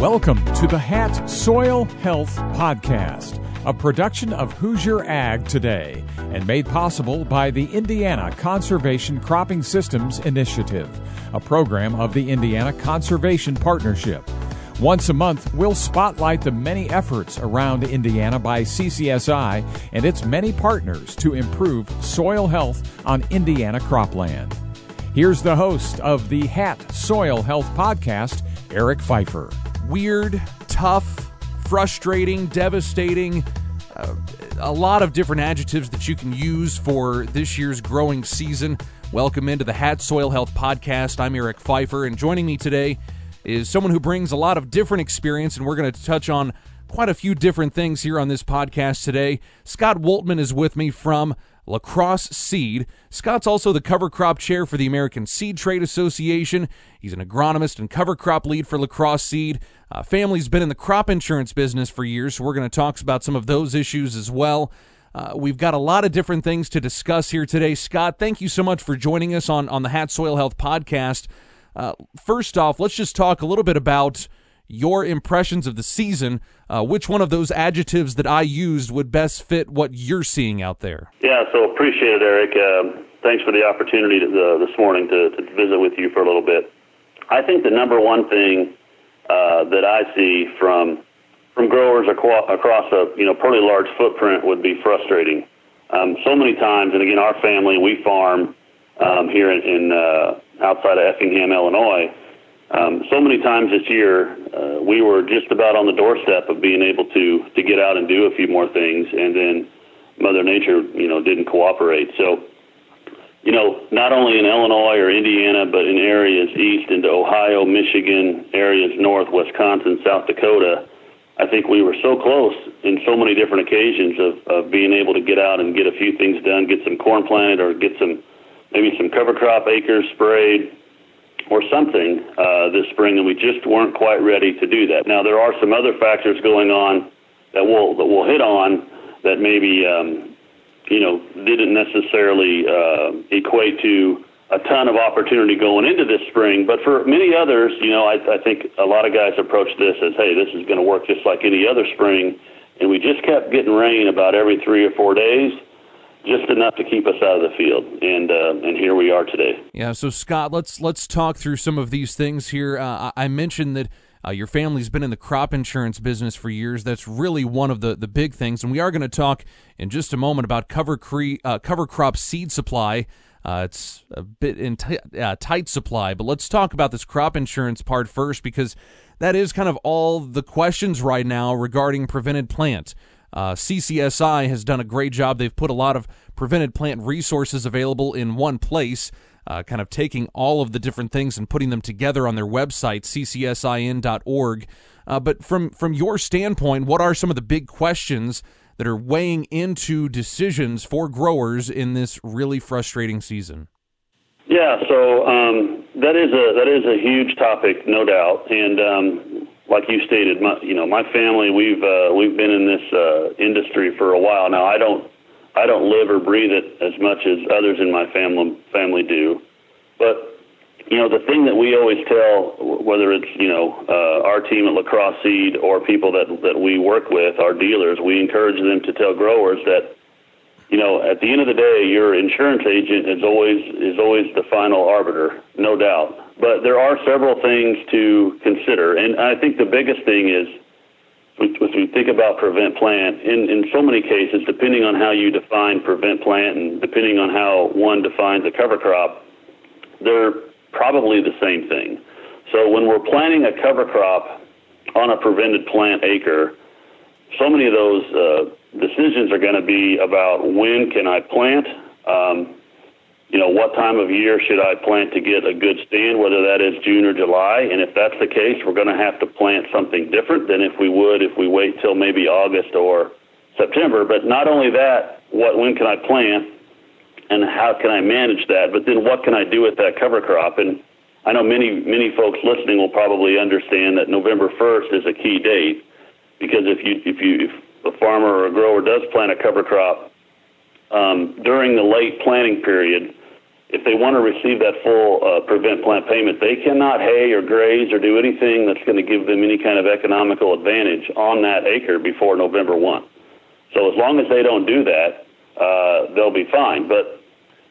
Welcome to the Hat Soil Health Podcast, a production of Hoosier Ag Today and made possible by the Indiana Conservation Cropping Systems Initiative, a program of the Indiana Conservation Partnership. Once a month, we'll spotlight the many efforts around Indiana by CCSI and its many partners to improve soil health on Indiana cropland. Here's the host of the Hat Soil Health Podcast, Eric Pfeiffer weird, tough, frustrating, devastating. Uh, a lot of different adjectives that you can use for this year's growing season. Welcome into the Hat Soil Health Podcast. I'm Eric Pfeiffer, and joining me today is someone who brings a lot of different experience, and we're going to touch on quite a few different things here on this podcast today. Scott Woltman is with me from La Crosse Seed. Scott's also the cover crop chair for the American Seed Trade Association. He's an agronomist and cover crop lead for La Crosse Seed. Uh, family's been in the crop insurance business for years, so we're going to talk about some of those issues as well. Uh, we've got a lot of different things to discuss here today. Scott, thank you so much for joining us on, on the Hat Soil Health podcast. Uh, first off, let's just talk a little bit about your impressions of the season. Uh, which one of those adjectives that I used would best fit what you're seeing out there? Yeah, so appreciate it, Eric. Um, thanks for the opportunity to, uh, this morning to, to visit with you for a little bit. I think the number one thing uh, that I see from from growers across a you know pretty large footprint would be frustrating. Um, so many times, and again, our family we farm um, here in, in uh, outside of Effingham, Illinois, um, so many times this year, uh, we were just about on the doorstep of being able to to get out and do a few more things, and then Mother Nature, you know, didn't cooperate. So, you know, not only in Illinois or Indiana, but in areas east into Ohio, Michigan, areas north, Wisconsin, South Dakota, I think we were so close in so many different occasions of, of being able to get out and get a few things done, get some corn planted, or get some maybe some cover crop acres sprayed or something uh, this spring, and we just weren't quite ready to do that. Now there are some other factors going on that we'll that we'll hit on that maybe um, you know didn't necessarily uh, equate to a ton of opportunity going into this spring. But for many others, you know, I, I think a lot of guys approach this as, hey, this is going to work just like any other spring, and we just kept getting rain about every three or four days just enough to keep us out of the field, and uh, and here we are today. Yeah. So Scott, let's let's talk through some of these things here. Uh, I mentioned that. Uh, your family's been in the crop insurance business for years. That's really one of the, the big things. And we are going to talk in just a moment about cover, cre- uh, cover crop seed supply. Uh, it's a bit in t- uh, tight supply, but let's talk about this crop insurance part first because that is kind of all the questions right now regarding prevented plant. Uh, CCSI has done a great job. They've put a lot of prevented plant resources available in one place, uh, kind of taking all of the different things and putting them together on their website, ccsin.org. Uh, but from from your standpoint, what are some of the big questions that are weighing into decisions for growers in this really frustrating season? Yeah, so um, that is a that is a huge topic, no doubt, and um, like you stated, my, you know, my family we've uh, we've been in this uh, industry for a while now. I don't I don't live or breathe it as much as others in my family family do, but you know the thing that we always tell, whether it's you know uh, our team at La Crosse Seed or people that that we work with, our dealers, we encourage them to tell growers that you know at the end of the day, your insurance agent is always is always the final arbiter, no doubt. But there are several things to consider, and I think the biggest thing is if we think about prevent plant, in, in so many cases, depending on how you define prevent plant and depending on how one defines a cover crop, they're probably the same thing. So when we're planting a cover crop on a prevented plant acre, so many of those uh, decisions are going to be about when can I plant, um, you know, what time of year should I plant to get a good stand, whether that is June or July? And if that's the case, we're going to have to plant something different than if we would if we wait till maybe August or September. But not only that, what when can I plant and how can I manage that? But then what can I do with that cover crop? And I know many many folks listening will probably understand that November 1st is a key date because if you if you if a farmer or a grower does plant a cover crop um, during the late planting period, if they want to receive that full uh, prevent plant payment, they cannot hay or graze or do anything that's going to give them any kind of economical advantage on that acre before November 1. So as long as they don't do that, uh, they'll be fine. But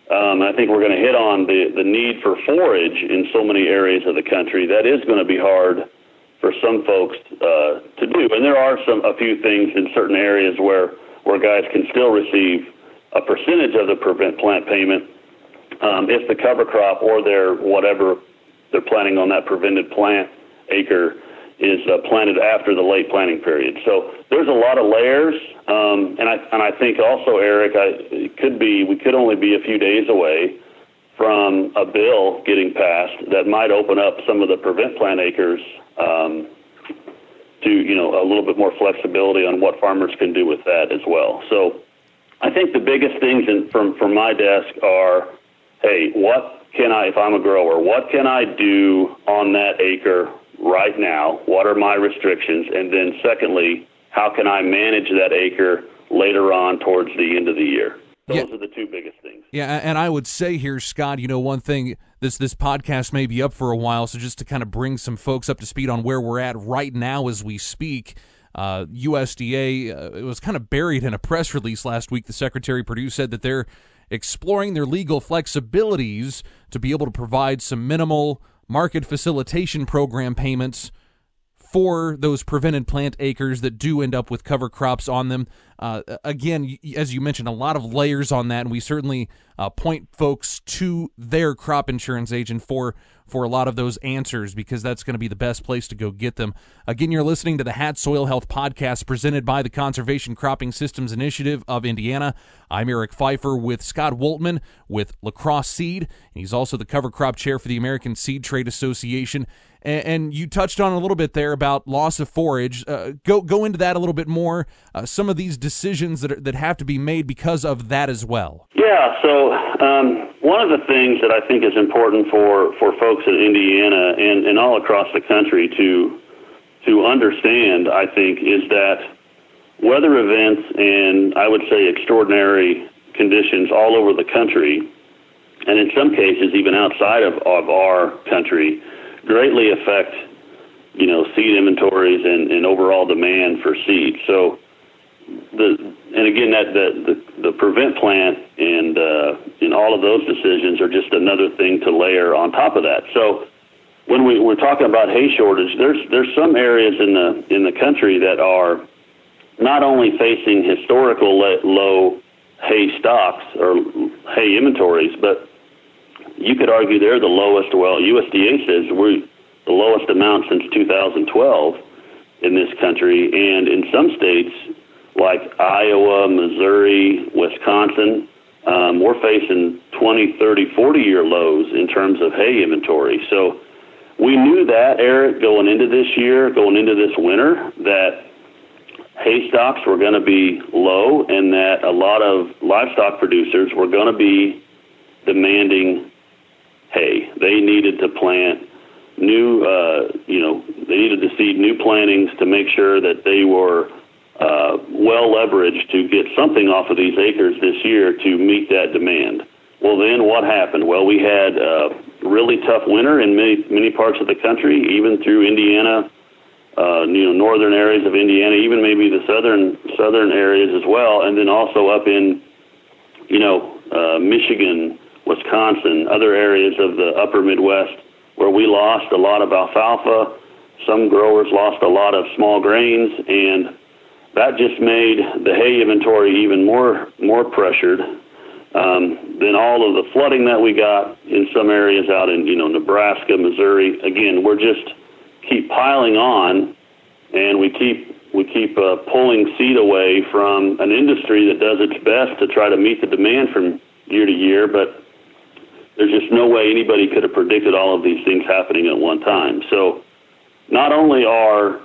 um, I think we're going to hit on the, the need for forage in so many areas of the country. That is going to be hard for some folks uh, to do. And there are some a few things in certain areas where where guys can still receive a percentage of the prevent plant payment um, if the cover crop or their whatever they're planting on that prevented plant acre is uh, planted after the late planting period. So there's a lot of layers, um, and I and I think also Eric, I, it could be we could only be a few days away from a bill getting passed that might open up some of the prevent plant acres um, to you know a little bit more flexibility on what farmers can do with that as well. So I think the biggest things in, from from my desk are hey, what can I, if I'm a grower, what can I do on that acre right now? What are my restrictions? And then, secondly, how can I manage that acre later on towards the end of the year? Those yeah. are the two biggest things. Yeah, and I would say here, Scott, you know, one thing this this podcast may be up for a while, so just to kind of bring some folks up to speed on where we're at right now as we speak. Uh, USDA uh, it was kind of buried in a press release last week. The Secretary Perdue said that they're exploring their legal flexibilities to be able to provide some minimal market facilitation program payments for those prevented plant acres that do end up with cover crops on them. Uh, again, as you mentioned, a lot of layers on that, and we certainly uh, point folks to their crop insurance agent for for a lot of those answers because that's going to be the best place to go get them. Again, you're listening to the Hat Soil Health Podcast presented by the Conservation Cropping Systems Initiative of Indiana. I'm Eric Pfeiffer with Scott Woltman with La Crosse Seed. He's also the cover crop chair for the American Seed Trade Association. And, you touched on a little bit there about loss of forage. Uh, go go into that a little bit more. Uh, some of these decisions that are, that have to be made because of that as well. Yeah. So um, one of the things that I think is important for, for folks in Indiana and, and all across the country to to understand, I think, is that weather events and I would say extraordinary conditions all over the country, and in some cases even outside of, of our country, greatly affect you know seed inventories and, and overall demand for seed. So the and again that the the, the prevent plan and uh, and all of those decisions are just another thing to layer on top of that. So when we, we're talking about hay shortage, there's there's some areas in the in the country that are not only facing historical low hay stocks or hay inventories, but you could argue they're the lowest. Well, USDA says we're the lowest amount since 2012 in this country, and in some states Iowa, Missouri, Wisconsin, um, we're facing 20, 30, 40 year lows in terms of hay inventory. So we knew that, Eric, going into this year, going into this winter, that hay stocks were going to be low and that a lot of livestock producers were going to be demanding hay. They needed to plant new, uh, you know, they needed to seed new plantings to make sure that they were uh, well leveraged to get something off of these acres this year to meet that demand. Well, then what happened? Well, we had a really tough winter in many many parts of the country, even through Indiana, uh, you know, northern areas of Indiana, even maybe the southern southern areas as well, and then also up in, you know, uh, Michigan, Wisconsin, other areas of the upper Midwest, where we lost a lot of alfalfa. Some growers lost a lot of small grains, and that just made the hay inventory even more more pressured. Um, then all of the flooding that we got in some areas out in you know Nebraska, Missouri. Again, we're just keep piling on, and we keep we keep uh, pulling seed away from an industry that does its best to try to meet the demand from year to year, but there's just no way anybody could have predicted all of these things happening at one time. So not only are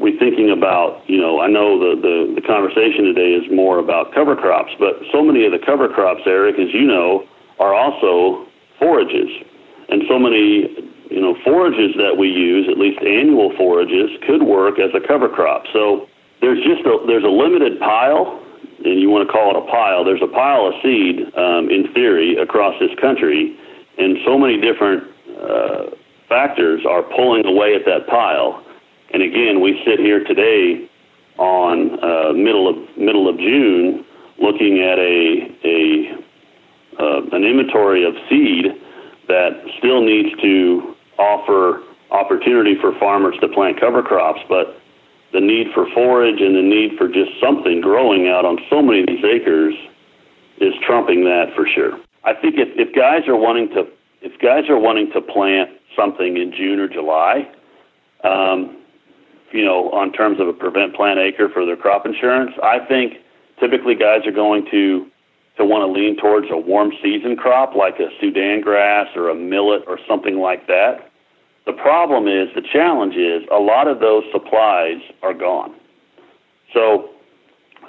we thinking about, you know, I know the, the, the conversation today is more about cover crops, but so many of the cover crops, Eric, as you know, are also forages. And so many, you know, forages that we use, at least annual forages, could work as a cover crop. So there's just a, there's a limited pile and you want to call it a pile, there's a pile of seed um, in theory across this country, and so many different uh, factors are pulling away at that pile. And again, we sit here today on uh, middle of middle of June, looking at a a uh, an inventory of seed that still needs to offer opportunity for farmers to plant cover crops, but the need for forage and the need for just something growing out on so many of these acres is trumping that for sure. I think if, if guys are wanting to if guys are wanting to plant something in June or July, um, you know, on terms of a prevent plant acre for their crop insurance, I think typically guys are going to to want to lean towards a warm season crop like a Sudan grass or a millet or something like that. The problem is, the challenge is, a lot of those supplies are gone. So,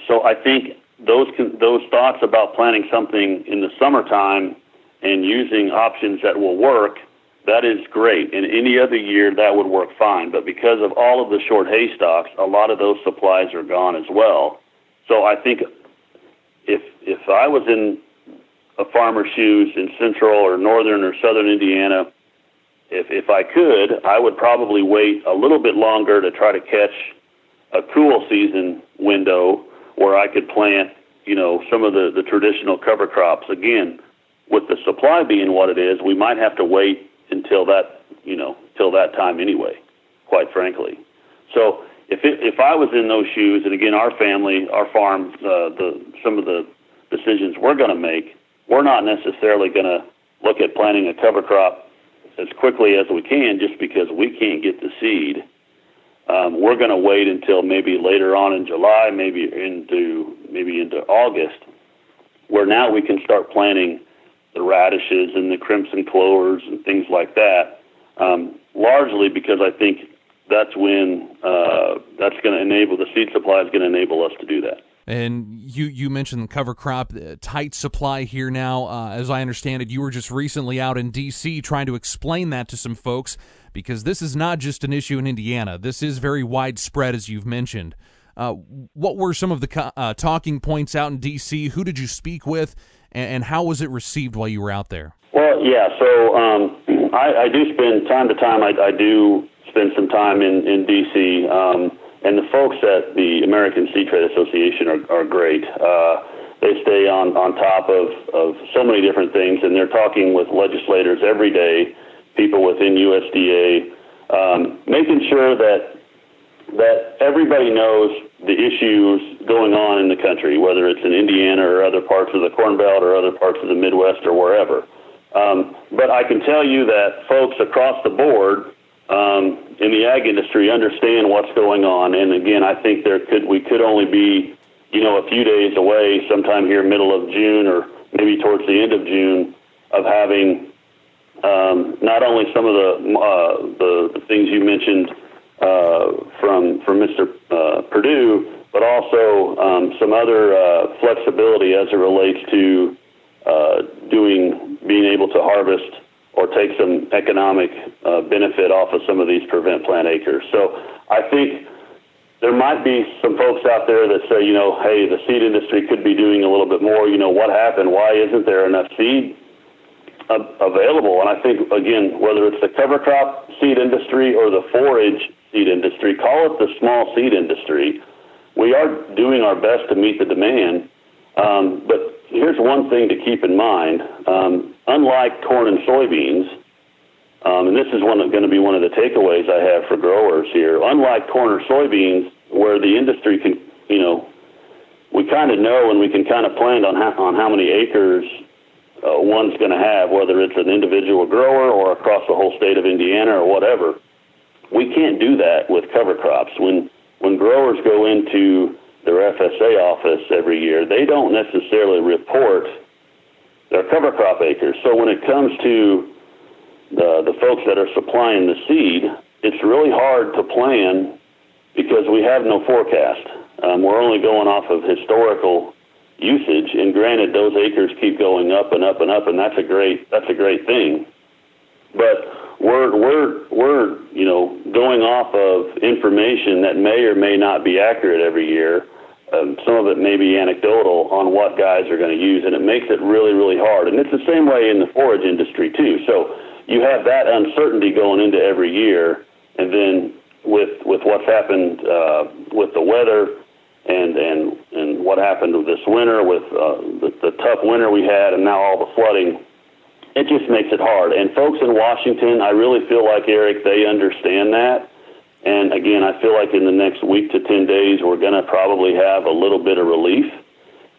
so I think those those thoughts about planting something in the summertime and using options that will work, that is great. In any other year, that would work fine. But because of all of the short hay stocks, a lot of those supplies are gone as well. So I think if if I was in a farmer's shoes in central or northern or southern Indiana, if if I could, I would probably wait a little bit longer to try to catch a cool season window where I could plant, you know, some of the the traditional cover crops. Again, with the supply being what it is, we might have to wait until that, you know, till that time anyway. Quite frankly, so if it, if I was in those shoes, and again, our family, our farm, uh, the some of the decisions we're going to make, we're not necessarily going to look at planting a cover crop as quickly as we can, just because we can't get the seed. Um, we're going to wait until maybe later on in July, maybe into maybe into August, where now we can start planting the radishes and the crimson clovers and things like that. Um, largely because I think that's when uh, that's going to enable the seed supply is going to enable us to do that. And you you mentioned the cover crop uh, tight supply here now. Uh, as I understand it, you were just recently out in D.C. trying to explain that to some folks because this is not just an issue in Indiana. This is very widespread, as you've mentioned. Uh, what were some of the uh, talking points out in D.C.? Who did you speak with, and, and, how was it received while you were out there? Well, yeah. So um, I, I, do spend time to time. I, I do spend some time in in DC, um, and the folks at the American Seed Trade Association are, are great. Uh, they stay on on top of of so many different things, and they're talking with legislators every day, people within USDA, um, making sure that that everybody knows the issues going on in the country, whether it's in Indiana or other parts of the Corn Belt or other parts of the Midwest or wherever. Um, but I can tell you that folks across the board um, in the ag industry understand what's going on. And again, I think there could we could only be, you know, a few days away, sometime here middle of June or maybe towards the end of June, of having um, not only some of the uh, the, things you mentioned from from Mr. Uh, Perdue, but also um, some other uh, flexibility as it relates to uh, doing being able to harvest or take some economic uh, benefit off of some of these prevent plant acres. So I think there might be some folks out there that say, you know, hey, the seed industry could be doing a little bit more. You know, what happened? Why isn't there enough seed uh, available? And I think, again, whether it's the cover crop seed industry or the forage seed industry, call it the small seed industry, we are doing our best to meet the demand. Um, but here's one thing to keep in mind. Um, unlike corn and soybeans, um, and this is one going to be one of the takeaways I have for growers here. Unlike corn or soybeans, where the industry can, you know, we kind of know and we can kind of plan on how, on how many acres uh, one's going to have, whether it's an individual grower or across the whole state of Indiana or whatever. We can't do that with cover crops. When when growers go into their FSA office every year, they don't necessarily report their cover crop acres. So when it comes to the, the folks that are supplying the seed, it's really hard to plan because we have no forecast. Um, we're only going off of historical usage, and granted, those acres keep going up and up and up, and that's a great that's a great thing. But we're we're we're you know going off of information that may or may not be accurate every year um, some of it may be anecdotal on what guys are going to use, and it makes it really, really hard. And it's the same way in the forage industry too. So you have that uncertainty going into every year, and then with with what's happened uh, with the weather and and and what happened this winter with uh, the, the tough winter we had, and now all the flooding, it just makes it hard. And folks in Washington, I really feel like Eric, they understand that. And again, I feel like in the next week to ten days, we're going to probably have a little bit of relief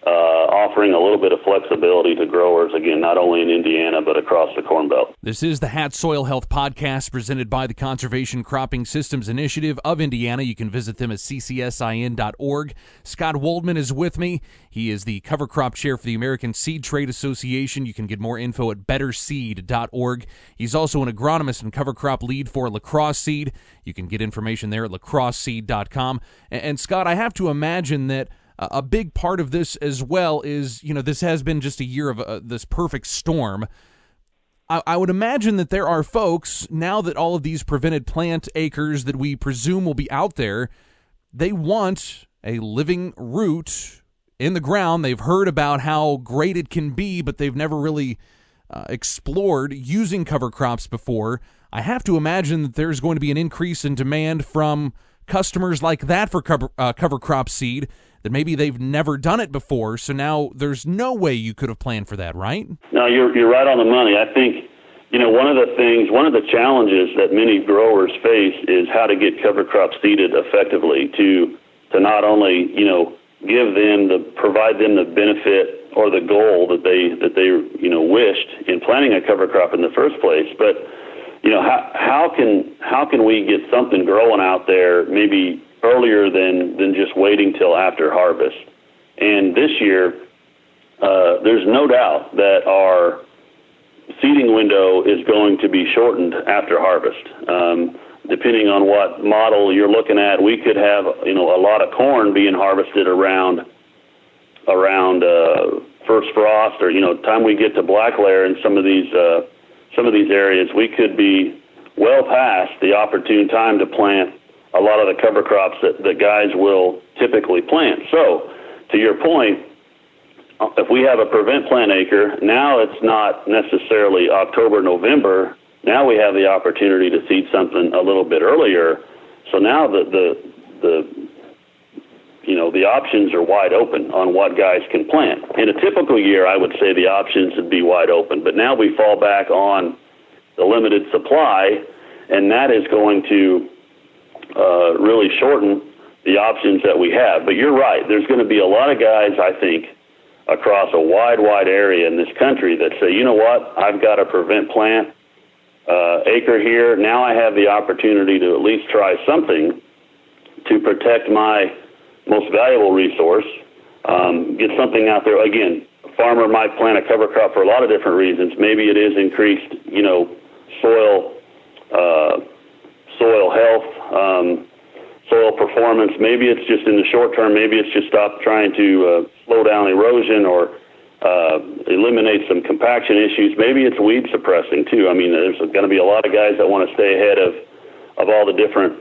uh, offering a little bit of flexibility to growers, again, not only in Indiana, but across the Corn Belt. This is the Hat Soil Health Podcast presented by the Conservation Cropping Systems Initiative of Indiana. You can visit them at ccsin.org. Scott Woltman is with me. He is the cover crop chair for the American Seed Trade Association. You can get more info at betterseed.org. He's also an agronomist and cover crop lead for lacrosse seed. You can get information there at lacrosseseed.com. And Scott, I have to imagine that a big part of this as well is you know this has been just a year of uh, this perfect storm. I, I would imagine that there are folks now that all of these prevented plant acres that we presume will be out there, they want a living root in the ground. They've heard about how great it can be, but they've never really uh, explored using cover crops before. I have to imagine that there's going to be an increase in demand from customers like that for cover, uh, cover crop seed that maybe they've never done it before. So now there's no way you could have planned for that, right? No, you're you're right on the money. I think you know one of the things, one of the challenges that many growers face is how to get cover crop seeded effectively to to not only you know give them the provide them the benefit or the goal that they that they you know wished in planting a cover crop in the first place, but you know how how can how can we get something growing out there maybe earlier than than just waiting till after harvest. And this year, uh, there's no doubt that our seeding window is going to be shortened after harvest. Um, depending on what model you're looking at, we could have you know a lot of corn being harvested around around uh, first frost, or you know time we get to black layer in some of these uh, some of these areas, we could be well past the opportune time to plant a lot of the cover crops that, that guys will typically plant. So, to your point, uh, if we have a prevent plant acre, now it's not necessarily October, November. Now we have the opportunity to seed something a little bit earlier. So now the the the you know the options are wide open on what guys can plant. In a typical year, I would say the options would be wide open, but now we fall back on the limited supply, and that is going to uh, really shorten the options that we have. But you're right. There's going to be a lot of guys, I think, across a wide, wide area in this country that say, you know what, I've got a prevent plant uh, acre here. Now I have the opportunity to at least try something to protect my most valuable resource. Um, get something out there. Again, a farmer might plant a cover crop for a lot of different reasons. Maybe it is increased, you know, soil. Uh, soil health, um, soil performance. Maybe it's just in the short term. Maybe it's just stop trying to uh, slow down erosion or uh, eliminate some compaction issues. Maybe it's weed suppressing too. I mean, there's going to be a lot of guys that want to stay ahead of of all the different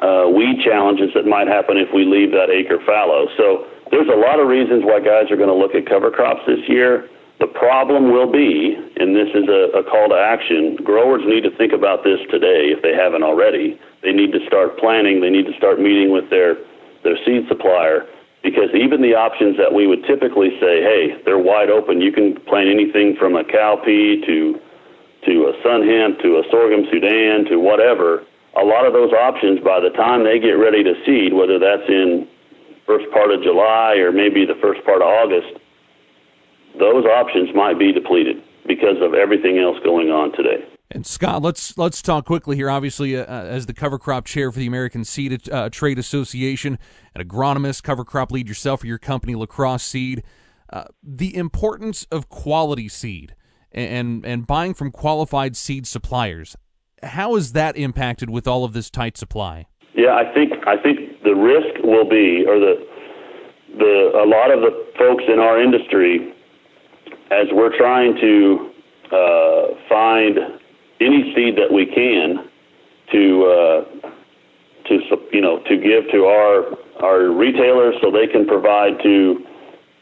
uh, weed challenges that might happen if we leave that acre fallow. So there's a lot of reasons why guys are going to look at cover crops this year. The problem will be, and this is a, a call to action, growers need to think about this today if they haven't already. They need to start planning, they need to start meeting with their, their seed supplier because even the options that we would typically say, hey, they're wide open. You can plant anything from a cowpea to to a sun hemp to a sorghum Sudan to whatever. A lot of those options, by the time they get ready to seed, whether that's in first part of July or maybe the first part of August, those options might be depleted because of everything else going on today. And Scott, let's let's talk quickly here. Obviously, uh, uh, as the cover crop chair for the American Seed uh, Trade Association, an agronomist, cover crop lead yourself for your company, La Crosse Seed, uh, the importance of quality seed and and buying from qualified seed suppliers. How is that impacted with all of this tight supply? Yeah, I think I think the risk will be, or the the a lot of the folks in our industry as we're trying to uh, find any seed that we can to uh, to you know to give to our our retailers so they can provide to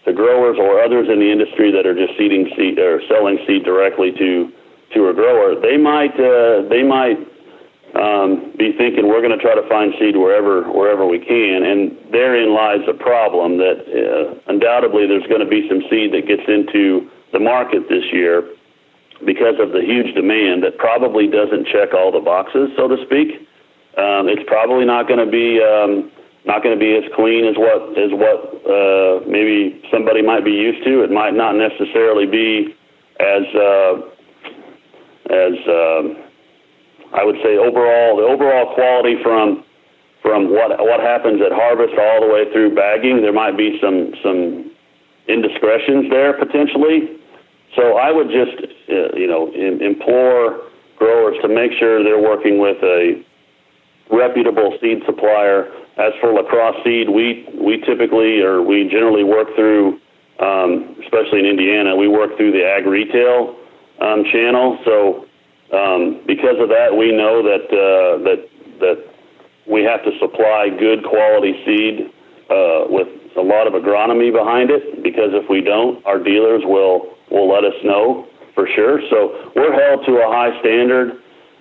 the growers or others in the industry that are just seeding seed or selling seed directly to to a grower. They might uh, they might um, be thinking we're going to try to find seed wherever wherever we can, and therein lies the problem that uh, undoubtedly there's going to be some seed that gets into the market this year because of the huge demand that probably doesn't check all the boxes, so to speak. Um, it's probably not going to be um, not going to be as clean as what as what uh, maybe somebody might be used to. It might not necessarily be as uh, as um, I would say overall the overall quality from from what what happens at harvest all the way through bagging, there might be some some indiscretions there potentially. So I would just uh, you know in, implore growers to make sure they're working with a reputable seed supplier. As for lacrosse seed, we we typically or we generally work through, um, especially in Indiana, we work through the ag retail um, channel. So um, because of that, we know that uh, that that we have to supply good quality seed uh, with a lot of agronomy behind it. Because if we don't, our dealers will will let us know for sure. So we're held to a high standard.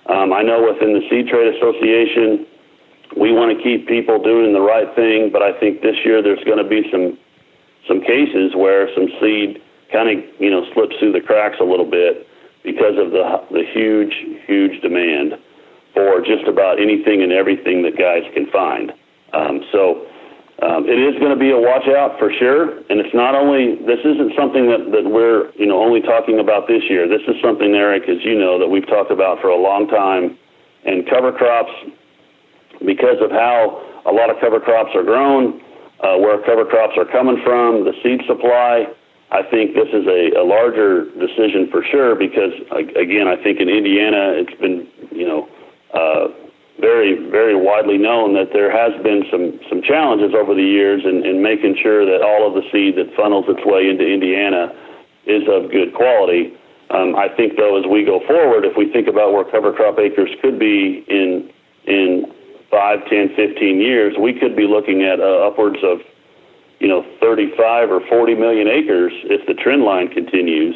Um, I know within the Seed Trade Association, we want to keep people doing the right thing, but I think this year there's going to be some some cases where some seed kind of you know slips through the cracks a little bit because of the the huge huge demand for just about anything and everything that guys can find. Um, so um, it is going to be a watch out for sure, and it's not only this isn't something that that we're you know only talking about this year. This is something, Eric, as you know, that we've talked about for a long time. And cover crops, because of how a lot of cover crops are grown, uh, where cover crops are coming from, the seed supply I think this is a, a larger decision for sure because, again, I think in Indiana it's been, you know, uh, very, very widely known that there has been some, some challenges over the years in, in making sure that all of the seed that funnels its way into Indiana is of good quality. Um, I think, though, as we go forward, if we think about where cover crop acres could be in in five, ten, fifteen years, we could be looking at uh, upwards of you know, 35 or 40 million acres if the trend line continues.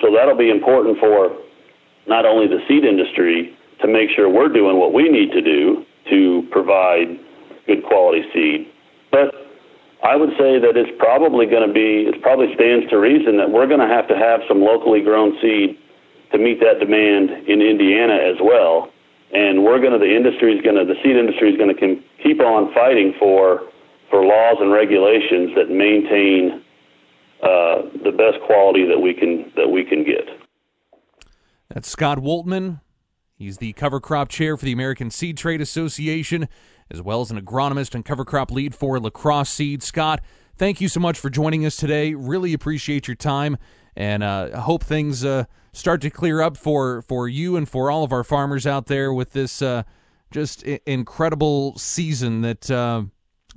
So that'll be important for not only the seed industry to make sure we're doing what we need to do to provide good quality seed, but I would say that it's probably going to be, it probably stands to reason that we're going to have to have some locally grown seed to meet that demand in Indiana as well. And we're going to, the industry is going to, the seed industry is going to keep on fighting for for laws and regulations that maintain uh, the best quality that we can that we can get. That's Scott Woltman. He's the cover crop chair for the American Seed Trade Association, as well as an agronomist and cover crop lead for lacrosse seed. Scott, thank you so much for joining us today. Really appreciate your time, and uh, hope things uh, start to clear up for for you and for all of our farmers out there with this uh, just I- incredible season that uh,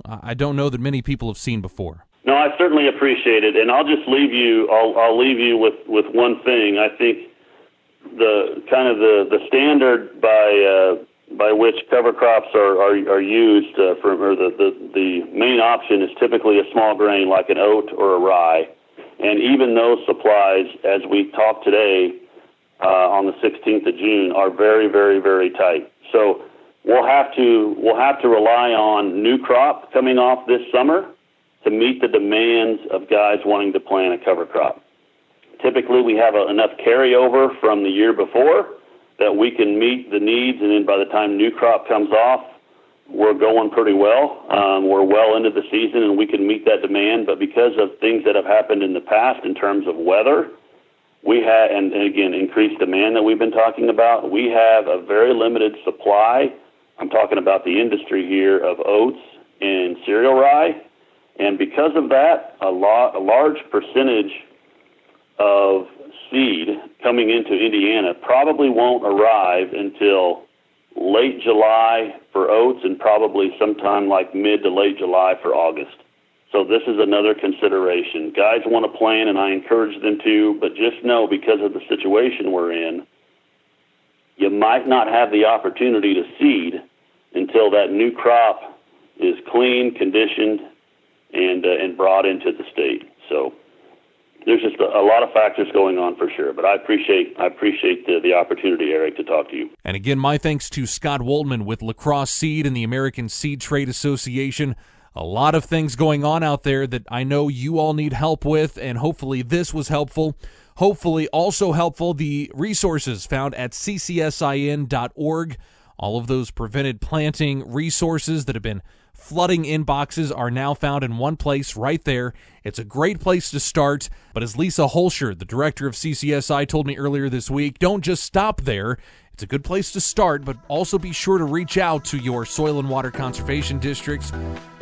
I don't know that many people have seen before. No, I certainly appreciate it, and I'll just leave you. I'll, I'll leave you with with one thing. I think the kind of the the standard by uh, by which cover crops are are, are used uh, for or the, the the main option is typically a small grain like an oat or a rye, and even those supplies, as we talk today uh, on the 16th of June, are very very very tight. So we'll have to we'll have to rely on new crop coming off this summer to meet the demands of guys wanting to plant a cover crop. Typically, we have a, enough carryover from the year before that we can meet the needs, and then by the time new crop comes off, we're going pretty well. Um, we're well into the season, and we can meet that demand. But because of things that have happened in the past in terms of weather, we have, and, and again, increased demand that we've been talking about, we have a very limited supply I'm talking about the industry here of oats and cereal rye. And because of that, a, lot, a large percentage of seed coming into Indiana probably won't arrive until late July for oats and probably sometime like mid to late July for August. So this is another consideration. Guys want to plan, and I encourage them to, but just know because of the situation we're in, you might not have the opportunity to seed until that new crop is clean, conditioned, and uh, and brought into the state. So there's just a, lot of factors going on for sure. But I appreciate I appreciate the, the opportunity, Eric, to talk to you. And again, my thanks to Scott Woltman with La Crosse Seed and the American Seed Trade Association. A lot of things going on out there that I know you all need help with, and hopefully this was helpful. Hopefully, also helpful the resources found at ccsin.org. All of those prevented planting resources that have been flooding inboxes are now found in one place right there. It's a great place to start. But as Lisa Holscher, the director of CCSI, told me earlier this week, don't just stop there. It's a good place to start, but also be sure to reach out to your soil and water conservation districts,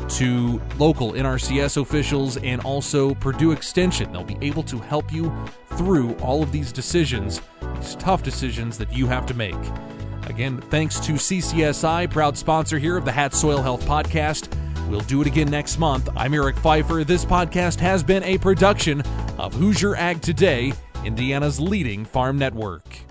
to local NRCS officials, and also Purdue Extension. They'll be able to help you through all of these decisions, these tough decisions that you have to make. Again, thanks to CCSI, proud sponsor here of the Hat Soil Health Podcast. We'll do it again next month. I'm Eric Pfeiffer. This podcast has been a production of Hoosier Ag Today, Indiana's leading farm network.